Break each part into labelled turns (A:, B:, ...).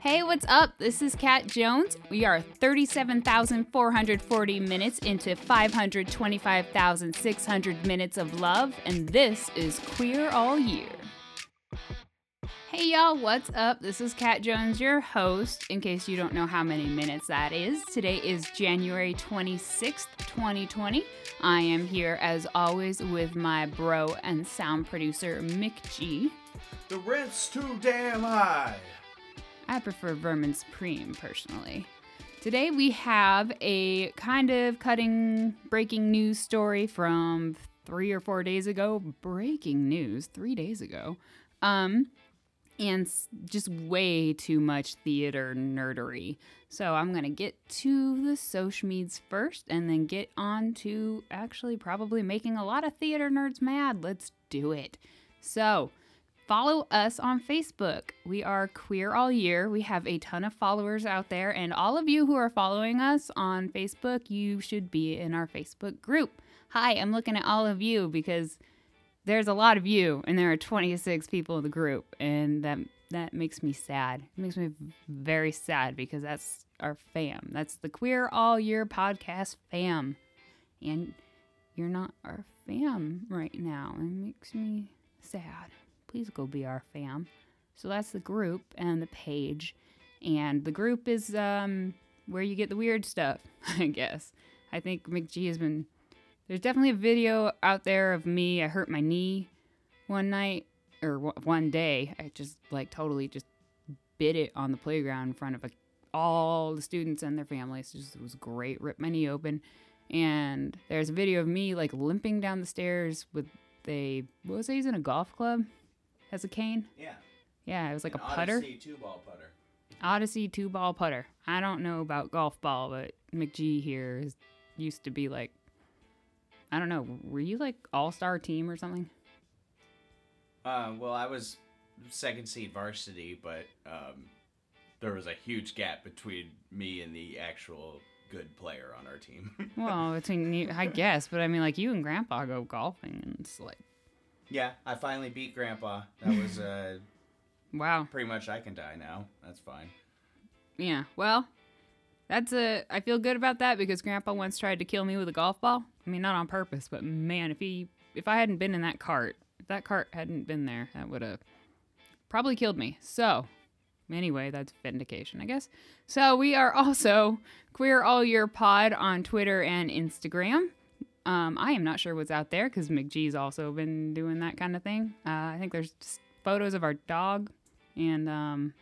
A: Hey, what's up? This is Cat Jones. We are 37,440 minutes into 525,600 minutes of love, and this is Queer All Year. Hey y'all, what's up? This is Cat Jones, your host. In case you don't know how many minutes that is, today is January 26th, 2020. I am here as always with my bro and sound producer, Mick G.
B: The rent's too damn high.
A: I prefer Vermin Supreme personally. Today we have a kind of cutting, breaking news story from three or four days ago. Breaking news, three days ago. Um, and just way too much theater nerdery. So I'm gonna get to the social meds first and then get on to actually probably making a lot of theater nerds mad. Let's do it. So follow us on Facebook. We are Queer All Year. We have a ton of followers out there, and all of you who are following us on Facebook, you should be in our Facebook group. Hi, I'm looking at all of you because there's a lot of you and there are 26 people in the group and that that makes me sad it makes me very sad because that's our fam that's the queer all year podcast fam and you're not our fam right now it makes me sad please go be our fam so that's the group and the page and the group is um where you get the weird stuff i guess i think mcg has been there's definitely a video out there of me. I hurt my knee one night or one day. I just like totally just bit it on the playground in front of a, all the students and their families. Just, it was great. Ripped my knee open. And there's a video of me like limping down the stairs with a what was I using a golf club as a cane?
B: Yeah.
A: Yeah, it was like
B: An
A: a putter.
B: Odyssey two ball putter.
A: Odyssey two ball putter. I don't know about golf ball, but McGee here is, used to be like, I don't know. Were you like all star team or something?
B: Uh, well, I was second seed varsity, but um, there was a huge gap between me and the actual good player on our team.
A: Well, between you, I guess, but I mean, like you and Grandpa go golfing, and it's like,
B: yeah, I finally beat Grandpa. That was uh,
A: wow,
B: pretty much I can die now. That's fine.
A: yeah. Well, that's a. I feel good about that because Grandpa once tried to kill me with a golf ball. I mean, not on purpose, but man, if he, if I hadn't been in that cart, if that cart hadn't been there, that would have probably killed me. So, anyway, that's vindication, I guess. So we are also Queer All Year Pod on Twitter and Instagram. Um, I am not sure what's out there because McGee's also been doing that kind of thing. Uh, I think there's photos of our dog, and um,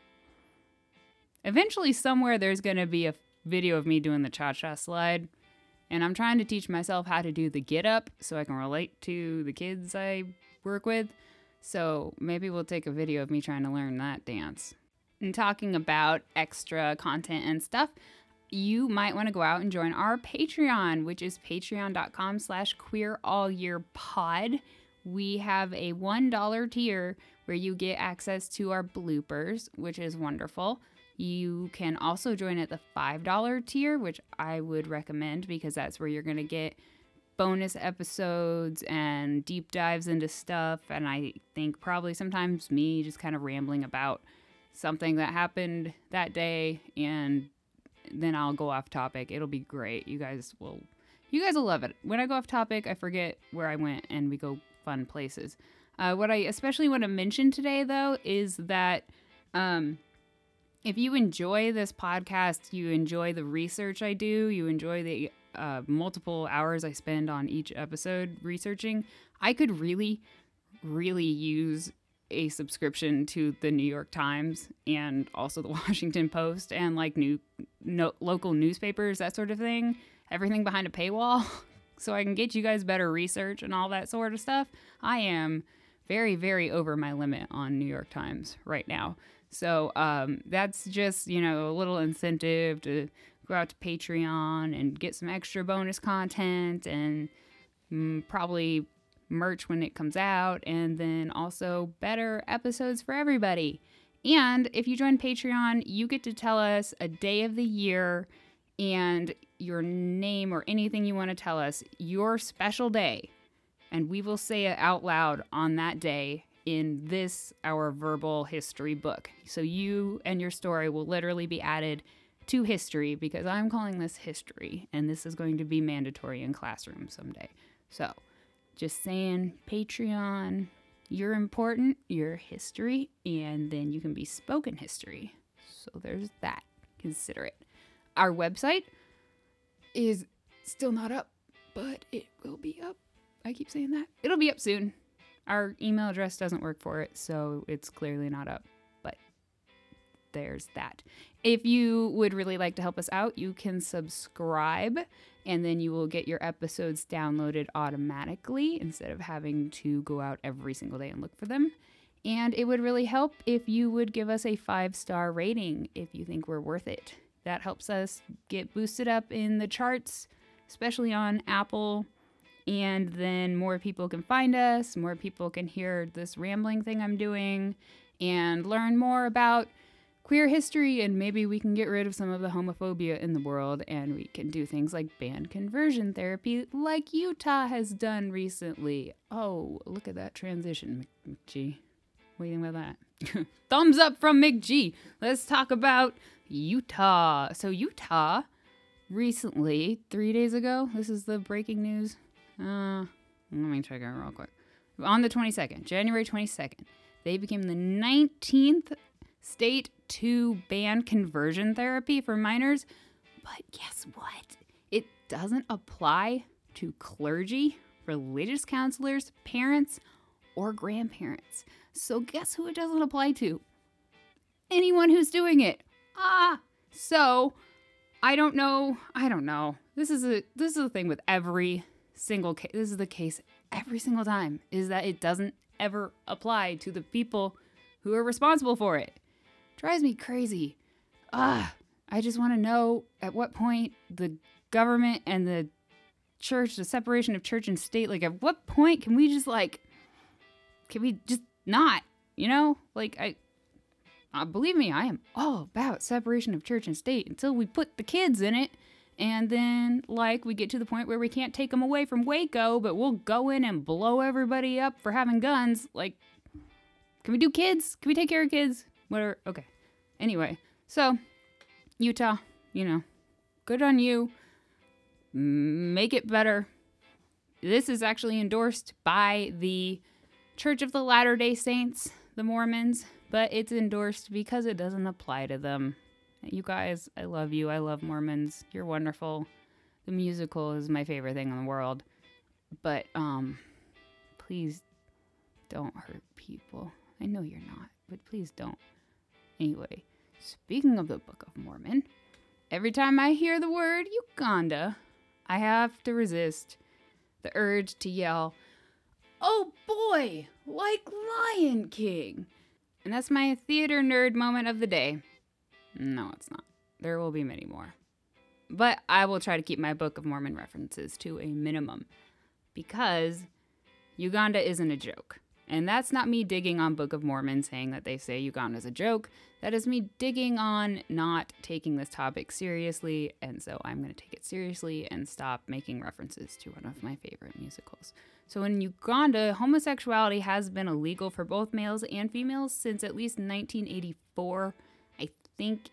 A: eventually somewhere there's gonna be a video of me doing the cha-cha slide. And I'm trying to teach myself how to do the get up so I can relate to the kids I work with. So maybe we'll take a video of me trying to learn that dance. And talking about extra content and stuff, you might want to go out and join our Patreon, which is patreon.com slash queer all year pod. We have a $1 tier where you get access to our bloopers, which is wonderful. You can also join at the $5 tier, which I would recommend because that's where you're going to get bonus episodes and deep dives into stuff. And I think probably sometimes me just kind of rambling about something that happened that day and then I'll go off topic. It'll be great. You guys will you guys will love it. When I go off topic, I forget where I went and we go fun places. Uh, what I especially want to mention today though is that um, if you enjoy this podcast, you enjoy the research I do, you enjoy the uh, multiple hours I spend on each episode researching, I could really, really use a subscription to the New York Times and also the Washington Post and like new no, local newspapers, that sort of thing. Everything behind a paywall, so I can get you guys better research and all that sort of stuff. I am very, very over my limit on New York Times right now. So um, that's just, you know, a little incentive to go out to Patreon and get some extra bonus content and mm, probably merch when it comes out, and then also better episodes for everybody. And if you join Patreon, you get to tell us a day of the year and your name or anything you want to tell us, your special day. And we will say it out loud on that day in this, our verbal history book. So you and your story will literally be added to history because I'm calling this history, and this is going to be mandatory in classrooms someday. So just saying, Patreon, you're important, you're history, and then you can be spoken history. So there's that. Consider it. Our website is still not up, but it will be up. I keep saying that. It'll be up soon. Our email address doesn't work for it, so it's clearly not up. There's that. If you would really like to help us out, you can subscribe and then you will get your episodes downloaded automatically instead of having to go out every single day and look for them. And it would really help if you would give us a five star rating if you think we're worth it. That helps us get boosted up in the charts, especially on Apple. And then more people can find us, more people can hear this rambling thing I'm doing, and learn more about queer history. And maybe we can get rid of some of the homophobia in the world and we can do things like ban conversion therapy, like Utah has done recently. Oh, look at that transition, McG. What do you think about that? Thumbs up from McG. Let's talk about Utah. So, Utah recently, three days ago, this is the breaking news. Uh, let me check it real quick. On the 22nd, January 22nd, they became the 19th state to ban conversion therapy for minors. But guess what? It doesn't apply to clergy, religious counselors, parents, or grandparents. So, guess who it doesn't apply to? Anyone who's doing it. Ah, so I don't know. I don't know. This is a this is the thing with every single case. This is the case every single time is that it doesn't ever apply to the people who are responsible for it. Drives me crazy. Ah, I just want to know at what point the government and the church, the separation of church and state, like at what point can we just like can we just not, you know? Like I uh, believe me, I am all about separation of church and state until we put the kids in it. And then, like, we get to the point where we can't take them away from Waco, but we'll go in and blow everybody up for having guns. Like, can we do kids? Can we take care of kids? Whatever. Okay. Anyway, so Utah, you know, good on you. Make it better. This is actually endorsed by the Church of the Latter day Saints, the Mormons, but it's endorsed because it doesn't apply to them. You guys, I love you. I love Mormons. You're wonderful. The musical is my favorite thing in the world. But um please don't hurt people. I know you're not, but please don't. Anyway, speaking of the Book of Mormon, every time I hear the word Uganda, I have to resist the urge to yell, "Oh boy, like Lion King." And that's my theater nerd moment of the day. No, it's not. There will be many more. But I will try to keep my Book of Mormon references to a minimum because Uganda isn't a joke. And that's not me digging on Book of Mormon saying that they say Uganda is a joke. That is me digging on not taking this topic seriously. And so I'm going to take it seriously and stop making references to one of my favorite musicals. So in Uganda, homosexuality has been illegal for both males and females since at least 1984. I think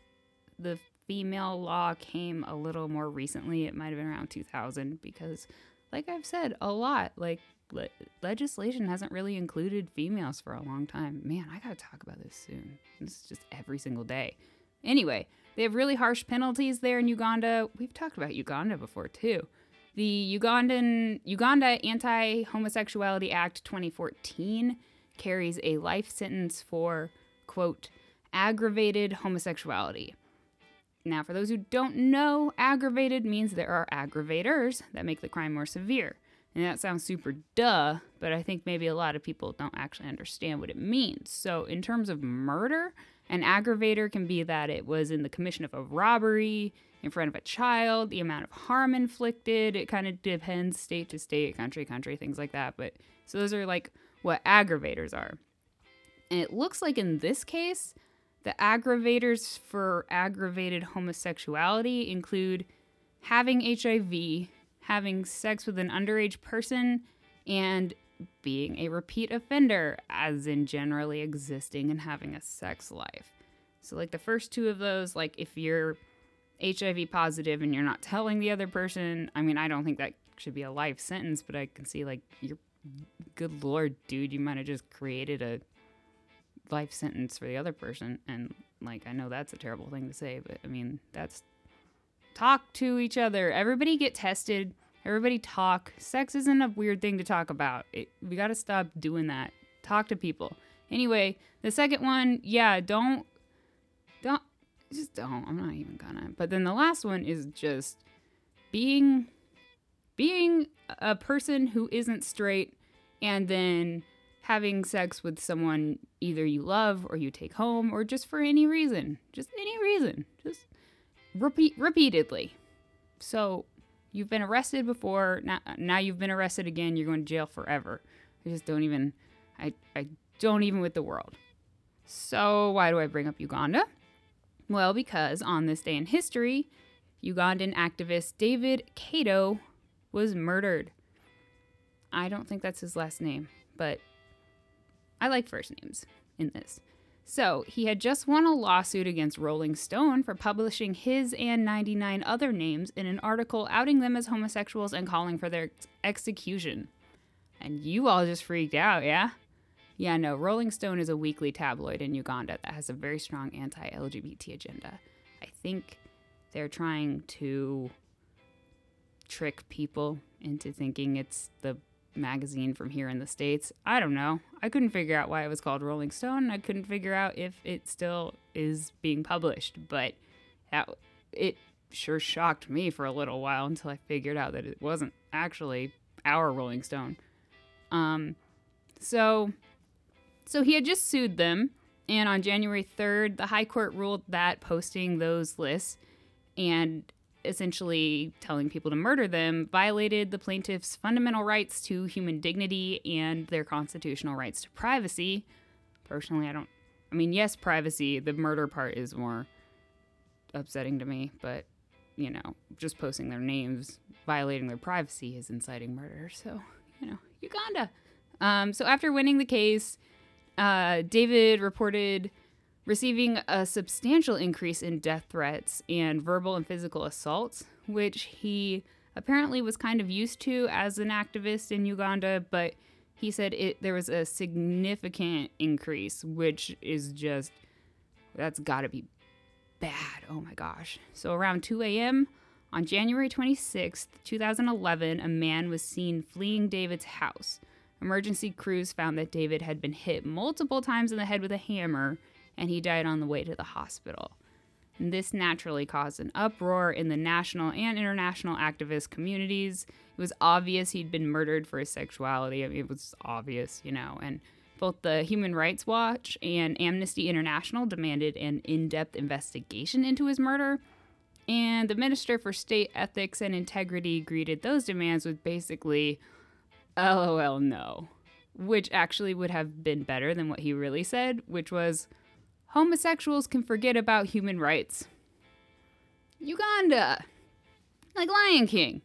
A: the female law came a little more recently. It might have been around 2000 because, like I've said, a lot, like le- legislation hasn't really included females for a long time. Man, I gotta talk about this soon. It's just every single day. Anyway, they have really harsh penalties there in Uganda. We've talked about Uganda before too. The Ugandan Uganda Anti-Homosexuality Act 2014 carries a life sentence for quote aggravated homosexuality. Now, for those who don't know, aggravated means there are aggravators that make the crime more severe. And that sounds super duh, but I think maybe a lot of people don't actually understand what it means. So, in terms of murder, an aggravator can be that it was in the commission of a robbery, in front of a child, the amount of harm inflicted. It kind of depends state to state, country, country, things like that. But so those are like what aggravators are. And it looks like in this case, the aggravators for aggravated homosexuality include having HIV, having sex with an underage person, and being a repeat offender, as in generally existing and having a sex life. So, like the first two of those, like if you're HIV positive and you're not telling the other person, I mean, I don't think that should be a life sentence, but I can see, like, you're good lord, dude, you might have just created a life sentence for the other person. And, like, I know that's a terrible thing to say, but I mean, that's talk to each other. Everybody get tested. Everybody talk. Sex isn't a weird thing to talk about. It, we got to stop doing that. Talk to people. Anyway, the second one, yeah, don't don't just don't. I'm not even gonna. But then the last one is just being being a person who isn't straight and then having sex with someone either you love or you take home or just for any reason. Just any reason. Just repeat repeatedly. So you've been arrested before, now, now you've been arrested again, you're going to jail forever. I just don't even I I don't even with the world. So why do I bring up Uganda? Well, because on this day in history, Ugandan activist David Kato was murdered. I don't think that's his last name, but I like first names in this. So, he had just won a lawsuit against Rolling Stone for publishing his and 99 other names in an article outing them as homosexuals and calling for their execution. And you all just freaked out, yeah? Yeah, no, Rolling Stone is a weekly tabloid in Uganda that has a very strong anti LGBT agenda. I think they're trying to trick people into thinking it's the magazine from here in the States. I don't know. I couldn't figure out why it was called Rolling Stone. I couldn't figure out if it still is being published, but that, it sure shocked me for a little while until I figured out that it wasn't actually our Rolling Stone. Um, so so he had just sued them, and on January 3rd, the High Court ruled that posting those lists and essentially telling people to murder them violated the plaintiff's fundamental rights to human dignity and their constitutional rights to privacy. Personally, I don't. I mean, yes, privacy. The murder part is more upsetting to me, but you know, just posting their names, violating their privacy is inciting murder. So, you know, Uganda. Um, so after winning the case, uh, David reported receiving a substantial increase in death threats and verbal and physical assaults, which he apparently was kind of used to as an activist in Uganda, but he said it there was a significant increase, which is just that's got to be bad. Oh my gosh. So around 2 a.m. on January 26, 2011, a man was seen fleeing David's house. Emergency crews found that David had been hit multiple times in the head with a hammer and he died on the way to the hospital. And this naturally caused an uproar in the national and international activist communities. It was obvious he'd been murdered for his sexuality. I mean, it was obvious, you know. And both the Human Rights Watch and Amnesty International demanded an in depth investigation into his murder. And the Minister for State Ethics and Integrity greeted those demands with basically, oh, LOL, no. Which actually would have been better than what he really said, which was, homosexuals can forget about human rights. Uganda! Like Lion King.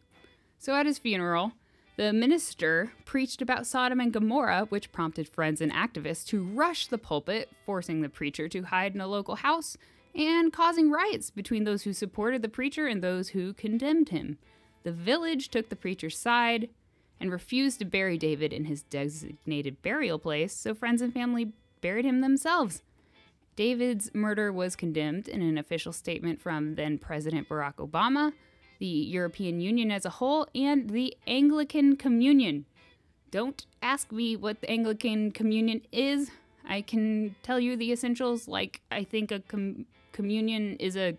A: So at his funeral, the minister preached about Sodom and Gomorrah, which prompted friends and activists to rush the pulpit, forcing the preacher to hide in a local house and causing riots between those who supported the preacher and those who condemned him. The village took the preacher's side and refused to bury David in his designated burial place, so friends and family buried him themselves. David's murder was condemned in an official statement from then President Barack Obama, the European Union as a whole, and the Anglican Communion. Don't ask me what the Anglican Communion is. I can tell you the essentials, like I think a com- communion is a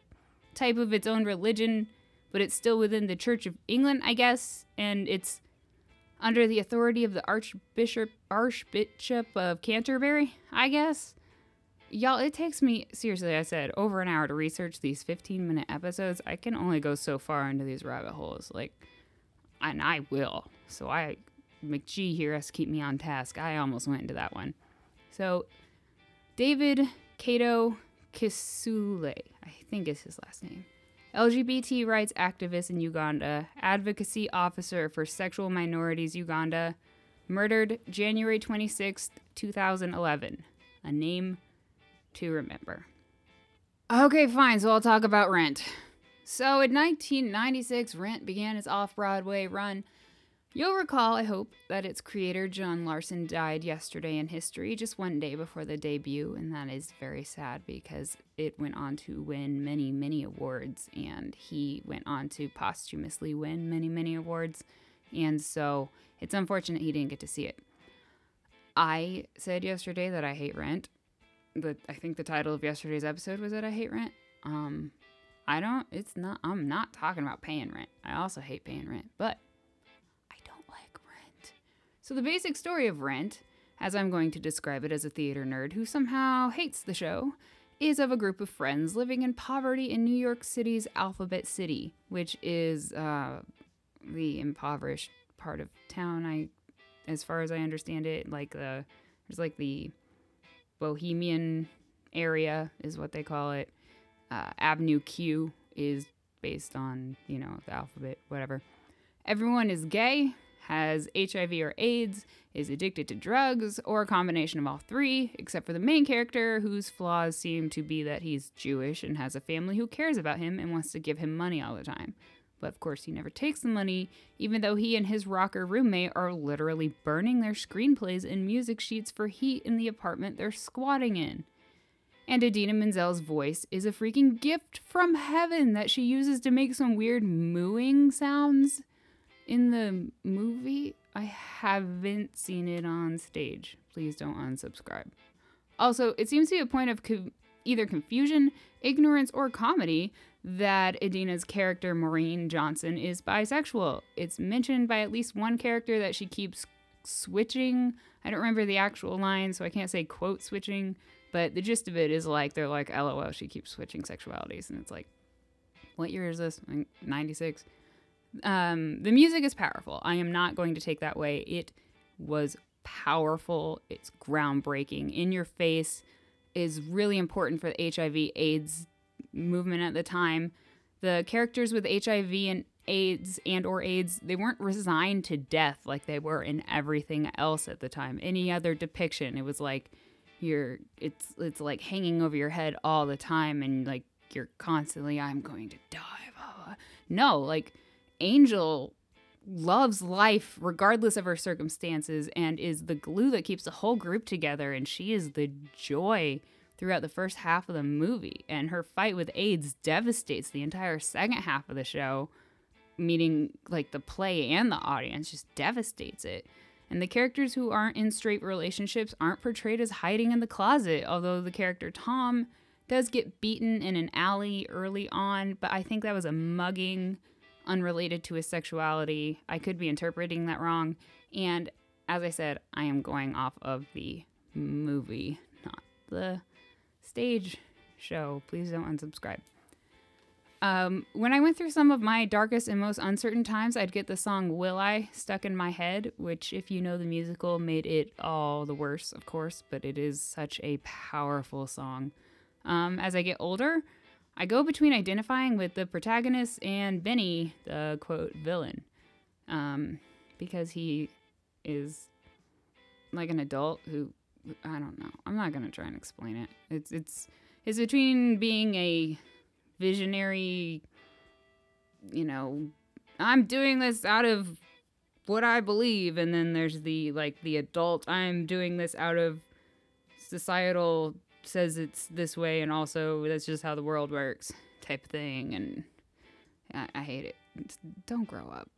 A: type of its own religion, but it's still within the Church of England, I guess, and it's under the authority of the Archbishop Archbishop of Canterbury, I guess. Y'all, it takes me seriously, I said, over an hour to research these 15 minute episodes. I can only go so far into these rabbit holes. Like and I will. So I McGee here has to keep me on task. I almost went into that one. So David Kato Kisuule, I think is his last name. LGBT rights activist in Uganda, advocacy officer for sexual minorities Uganda, Murdered January 26th, 2011. A name to remember. Okay, fine, so I'll talk about Rent. So in 1996, Rent began its off Broadway run. You'll recall, I hope, that its creator, John Larson, died yesterday in history, just one day before the debut, and that is very sad because it went on to win many, many awards, and he went on to posthumously win many, many awards, and so it's unfortunate he didn't get to see it. I said yesterday that I hate Rent. The, I think the title of yesterday's episode was that I hate Rent. Um, I don't, it's not, I'm not talking about paying rent. I also hate paying rent, but I don't like rent. so, the basic story of Rent, as I'm going to describe it as a theater nerd who somehow hates the show, is of a group of friends living in poverty in New York City's Alphabet City, which is uh, the impoverished part of town. I, as far as I understand it, like the there's like the Bohemian area is what they call it. Uh, Avenue Q is based on you know the alphabet, whatever. Everyone is gay has HIV or AIDS, is addicted to drugs, or a combination of all three, except for the main character, whose flaws seem to be that he's Jewish and has a family who cares about him and wants to give him money all the time. But of course, he never takes the money, even though he and his rocker roommate are literally burning their screenplays and music sheets for heat in the apartment they're squatting in. And Idina Menzel's voice is a freaking gift from heaven that she uses to make some weird mooing sounds in the movie, I haven't seen it on stage. Please don't unsubscribe. Also, it seems to be a point of co- either confusion, ignorance, or comedy that Idina's character, Maureen Johnson, is bisexual. It's mentioned by at least one character that she keeps switching. I don't remember the actual line, so I can't say quote switching, but the gist of it is like they're like, lol, she keeps switching sexualities. And it's like, what year is this? 96? Um, the music is powerful. I am not going to take that way. It was powerful. It's groundbreaking. In Your Face is really important for the HIV AIDS movement at the time. The characters with HIV and AIDS and or AIDS, they weren't resigned to death like they were in everything else at the time. Any other depiction, it was like you're it's it's like hanging over your head all the time and like you're constantly I'm going to die. Blah, blah. No, like Angel loves life regardless of her circumstances and is the glue that keeps the whole group together and she is the joy throughout the first half of the movie and her fight with AIDS devastates the entire second half of the show meaning like the play and the audience just devastates it and the characters who aren't in straight relationships aren't portrayed as hiding in the closet although the character Tom does get beaten in an alley early on but I think that was a mugging unrelated to his sexuality. I could be interpreting that wrong. And as I said, I am going off of the movie, not the stage show. Please don't unsubscribe. Um, when I went through some of my darkest and most uncertain times, I'd get the song Will I stuck in my head, which, if you know the musical, made it all the worse, of course, but it is such a powerful song. Um, as I get older, I go between identifying with the protagonist and Benny, the quote villain, um, because he is like an adult who I don't know. I'm not gonna try and explain it. It's it's it's between being a visionary, you know, I'm doing this out of what I believe, and then there's the like the adult. I'm doing this out of societal says it's this way and also that's just how the world works type thing and I, I hate it. It's, don't grow up.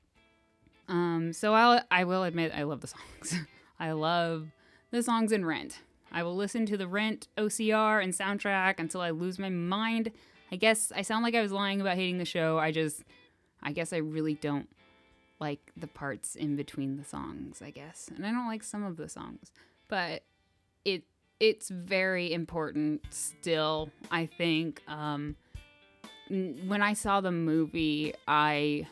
A: Um, so I'll I will admit I love the songs. I love the songs in Rent. I will listen to the Rent OCR and soundtrack until I lose my mind. I guess I sound like I was lying about hating the show. I just I guess I really don't like the parts in between the songs, I guess. And I don't like some of the songs. But it it's very important still, I think. Um, when I saw the movie, I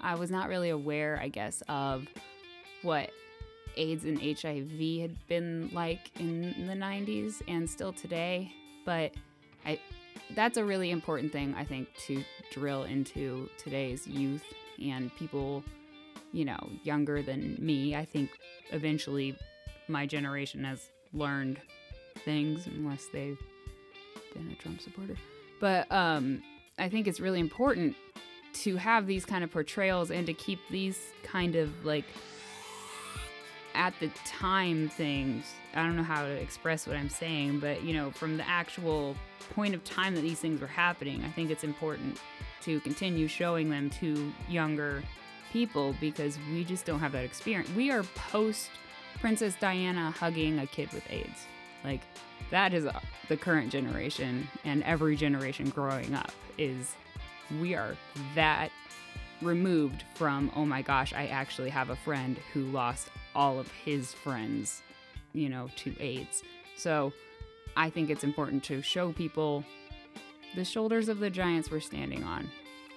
A: I was not really aware, I guess, of what AIDS and HIV had been like in the 90s and still today, but I that's a really important thing I think to drill into today's youth and people you know, younger than me. I think eventually my generation has learned things unless they've been a Trump supporter. But um, I think it's really important to have these kind of portrayals and to keep these kind of like at the time things. I don't know how to express what I'm saying, but you know, from the actual point of time that these things were happening, I think it's important to continue showing them to younger people because we just don't have that experience. We are post Princess Diana hugging a kid with AIDS. Like that is uh, the current generation and every generation growing up is we are that removed from oh my gosh, I actually have a friend who lost all of his friends, you know, to AIDS. So I think it's important to show people the shoulders of the giants we're standing on.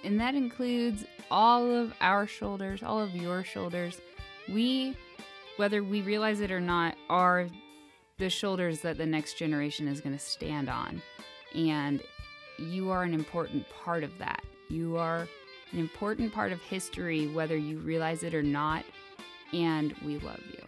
A: And that includes all of our shoulders, all of your shoulders. We, whether we realize it or not, are the shoulders that the next generation is going to stand on. And you are an important part of that. You are an important part of history, whether you realize it or not. And we love you.